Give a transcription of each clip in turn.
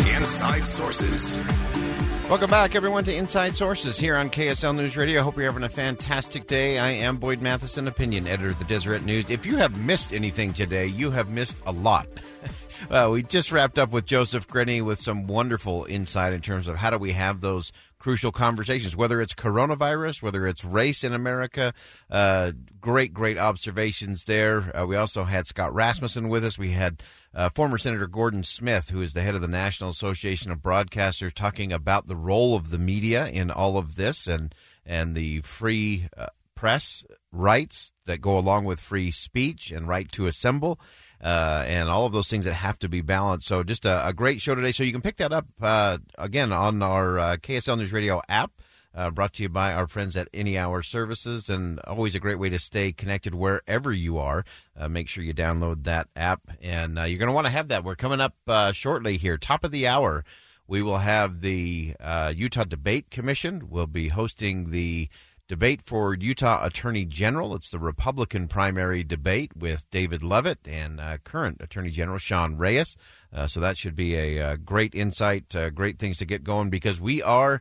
Inside Sources. Welcome back, everyone, to Inside Sources here on KSL News Radio. I hope you're having a fantastic day. I am Boyd Matheson, opinion editor of the Deseret News. If you have missed anything today, you have missed a lot. well, uh, we just wrapped up with Joseph Grenny with some wonderful insight in terms of how do we have those crucial conversations, whether it's coronavirus, whether it's race in America. Uh, great, great observations there. Uh, we also had Scott Rasmussen with us. We had uh, former Senator Gordon Smith, who is the head of the National Association of Broadcasters, talking about the role of the media in all of this and and the free uh, press rights that go along with free speech and right to assemble. Uh, and all of those things that have to be balanced. So, just a, a great show today. So, you can pick that up uh, again on our uh, KSL News Radio app. Uh, brought to you by our friends at Any Hour Services, and always a great way to stay connected wherever you are. Uh, make sure you download that app, and uh, you're going to want to have that. We're coming up uh, shortly here, top of the hour. We will have the uh, Utah Debate Commission. We'll be hosting the debate for Utah Attorney General. It's the Republican primary debate with David Leavitt and uh, current Attorney General Sean Reyes. so that should be a, a great insight, great things to get going because we are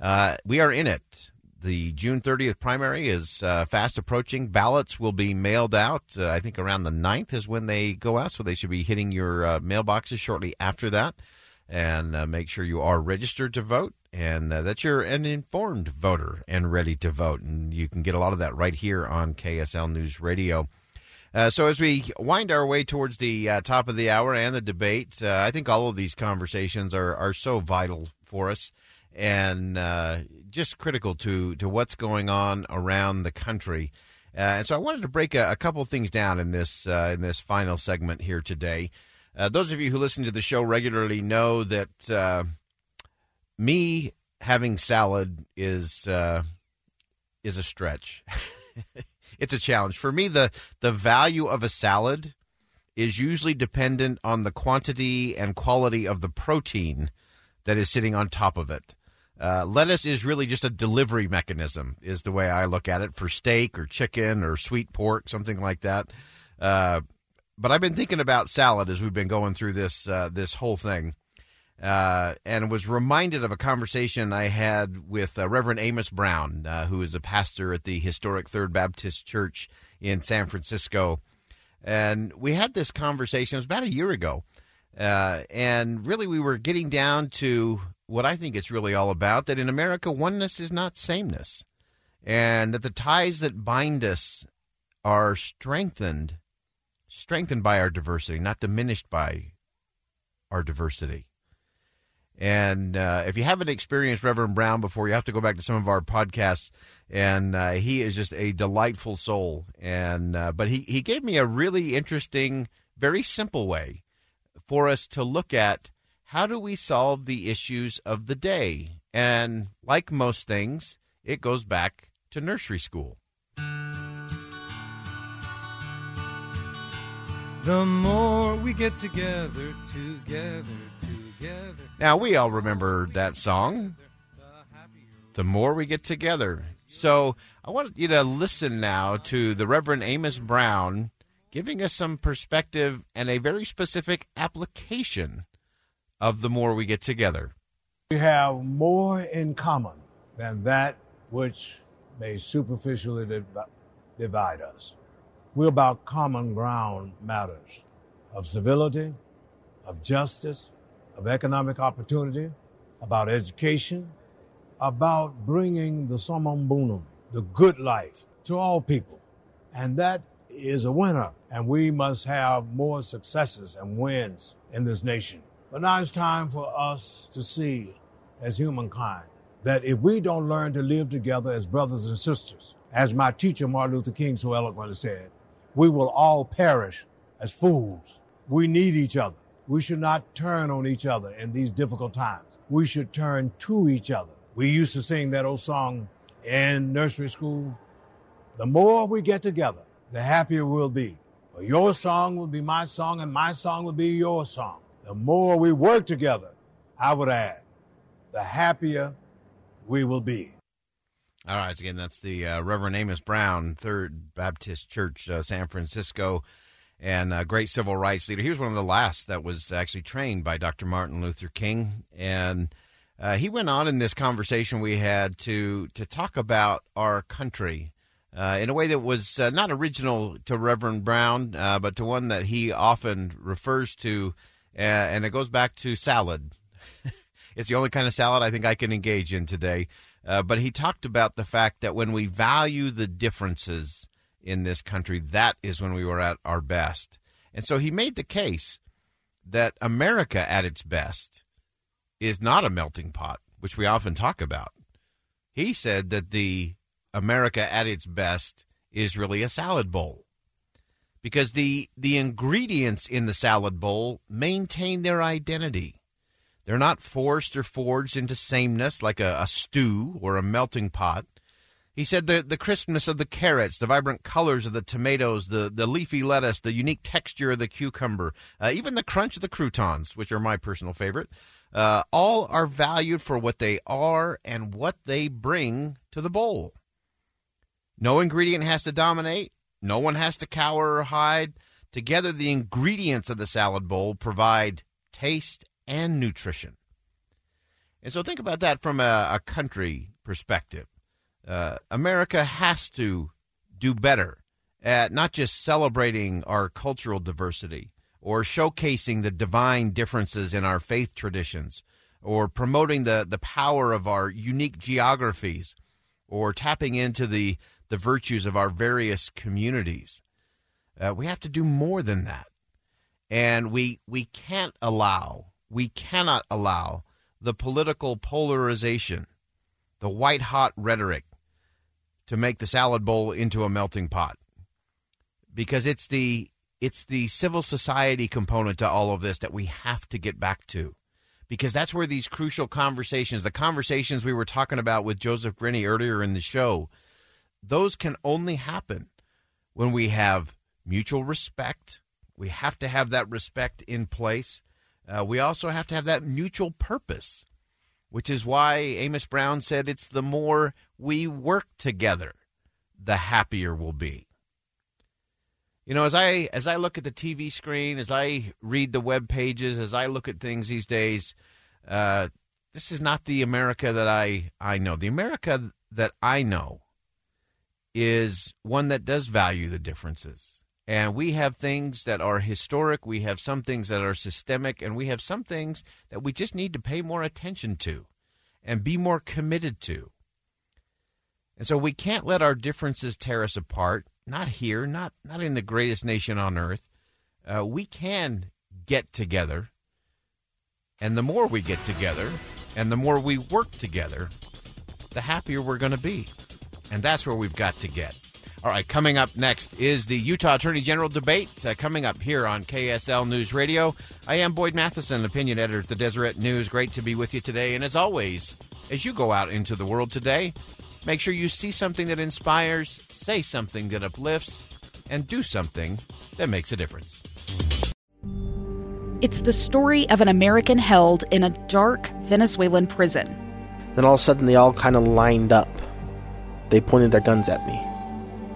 uh, we are in it. The June 30th primary is uh, fast approaching. Ballots will be mailed out, uh, I think around the 9th is when they go out, so they should be hitting your uh, mailboxes shortly after that. And uh, make sure you are registered to vote and uh, that you're an informed voter and ready to vote. And you can get a lot of that right here on KSL News Radio. Uh, so as we wind our way towards the uh, top of the hour and the debate, uh, I think all of these conversations are, are so vital for us and uh, just critical to to what's going on around the country. Uh, and so I wanted to break a, a couple things down in this in this final segment here today. Those of you who listen to the show regularly know that me having salad is uh, is a stretch. it's a challenge for me. the The value of a salad is usually dependent on the quantity and quality of the protein that is sitting on top of it. Uh, lettuce is really just a delivery mechanism, is the way I look at it for steak or chicken or sweet pork, something like that. Uh, but I've been thinking about salad as we've been going through this uh, this whole thing, uh, and was reminded of a conversation I had with uh, Reverend Amos Brown, uh, who is a pastor at the historic Third Baptist Church in San Francisco, and we had this conversation. It was about a year ago. and really, we were getting down to what I think it's really all about that in America, oneness is not sameness, and that the ties that bind us are strengthened, strengthened by our diversity, not diminished by our diversity. And uh, if you haven't experienced Reverend Brown before, you have to go back to some of our podcasts. And uh, he is just a delightful soul. And uh, but he he gave me a really interesting, very simple way for us to look at how do we solve the issues of the day? And like most things, it goes back to nursery school. The more we get together, together, together. Now, we all remember that song. The more we get together. So, I want you to listen now to the Reverend Amos Brown giving us some perspective and a very specific application of the more we get together. We have more in common than that which may superficially divide us. We're about common ground matters of civility, of justice, of economic opportunity, about education, about bringing the summum bonum, the good life, to all people. And that is a winner. And we must have more successes and wins in this nation. But now it's time for us to see, as humankind, that if we don't learn to live together as brothers and sisters, as my teacher Martin Luther King so eloquently said, we will all perish as fools. We need each other. We should not turn on each other in these difficult times. We should turn to each other. We used to sing that old song in nursery school. The more we get together, the happier we'll be. For your song will be my song, and my song will be your song. The more we work together, I would add, the happier we will be. All right, again, that's the uh, Reverend Amos Brown, Third Baptist Church, uh, San Francisco, and a great civil rights leader. He was one of the last that was actually trained by Dr. Martin Luther King, and uh, he went on in this conversation we had to to talk about our country uh, in a way that was uh, not original to Reverend Brown, uh, but to one that he often refers to, and it goes back to salad. it's the only kind of salad I think I can engage in today. Uh, but he talked about the fact that when we value the differences in this country, that is when we were at our best. And so he made the case that America at its best is not a melting pot, which we often talk about. He said that the America at its best is really a salad bowl because the the ingredients in the salad bowl maintain their identity. They're not forced or forged into sameness like a, a stew or a melting pot. He said the, the crispness of the carrots, the vibrant colors of the tomatoes, the, the leafy lettuce, the unique texture of the cucumber, uh, even the crunch of the croutons, which are my personal favorite, uh, all are valued for what they are and what they bring to the bowl. No ingredient has to dominate, no one has to cower or hide. Together, the ingredients of the salad bowl provide taste and nutrition. And so think about that from a, a country perspective. Uh, America has to do better at not just celebrating our cultural diversity or showcasing the divine differences in our faith traditions or promoting the, the power of our unique geographies or tapping into the, the virtues of our various communities. Uh, we have to do more than that. And we, we can't allow we cannot allow the political polarization, the white hot rhetoric, to make the salad bowl into a melting pot. Because it's the it's the civil society component to all of this that we have to get back to. Because that's where these crucial conversations, the conversations we were talking about with Joseph Grenny earlier in the show, those can only happen when we have mutual respect. We have to have that respect in place. Uh, we also have to have that mutual purpose, which is why Amos Brown said it's the more we work together, the happier we'll be. You know, as I as I look at the TV screen, as I read the web pages, as I look at things these days, uh, this is not the America that I I know. The America that I know is one that does value the differences and we have things that are historic, we have some things that are systemic, and we have some things that we just need to pay more attention to and be more committed to. And so we can't let our differences tear us apart, not here, not, not in the greatest nation on earth. Uh, we can get together. And the more we get together and the more we work together, the happier we're going to be. And that's where we've got to get. All right, coming up next is the Utah Attorney General debate uh, coming up here on KSL News Radio. I am Boyd Matheson, opinion editor at the Deseret News. Great to be with you today. And as always, as you go out into the world today, make sure you see something that inspires, say something that uplifts, and do something that makes a difference. It's the story of an American held in a dark Venezuelan prison. Then all of a sudden, they all kind of lined up. They pointed their guns at me.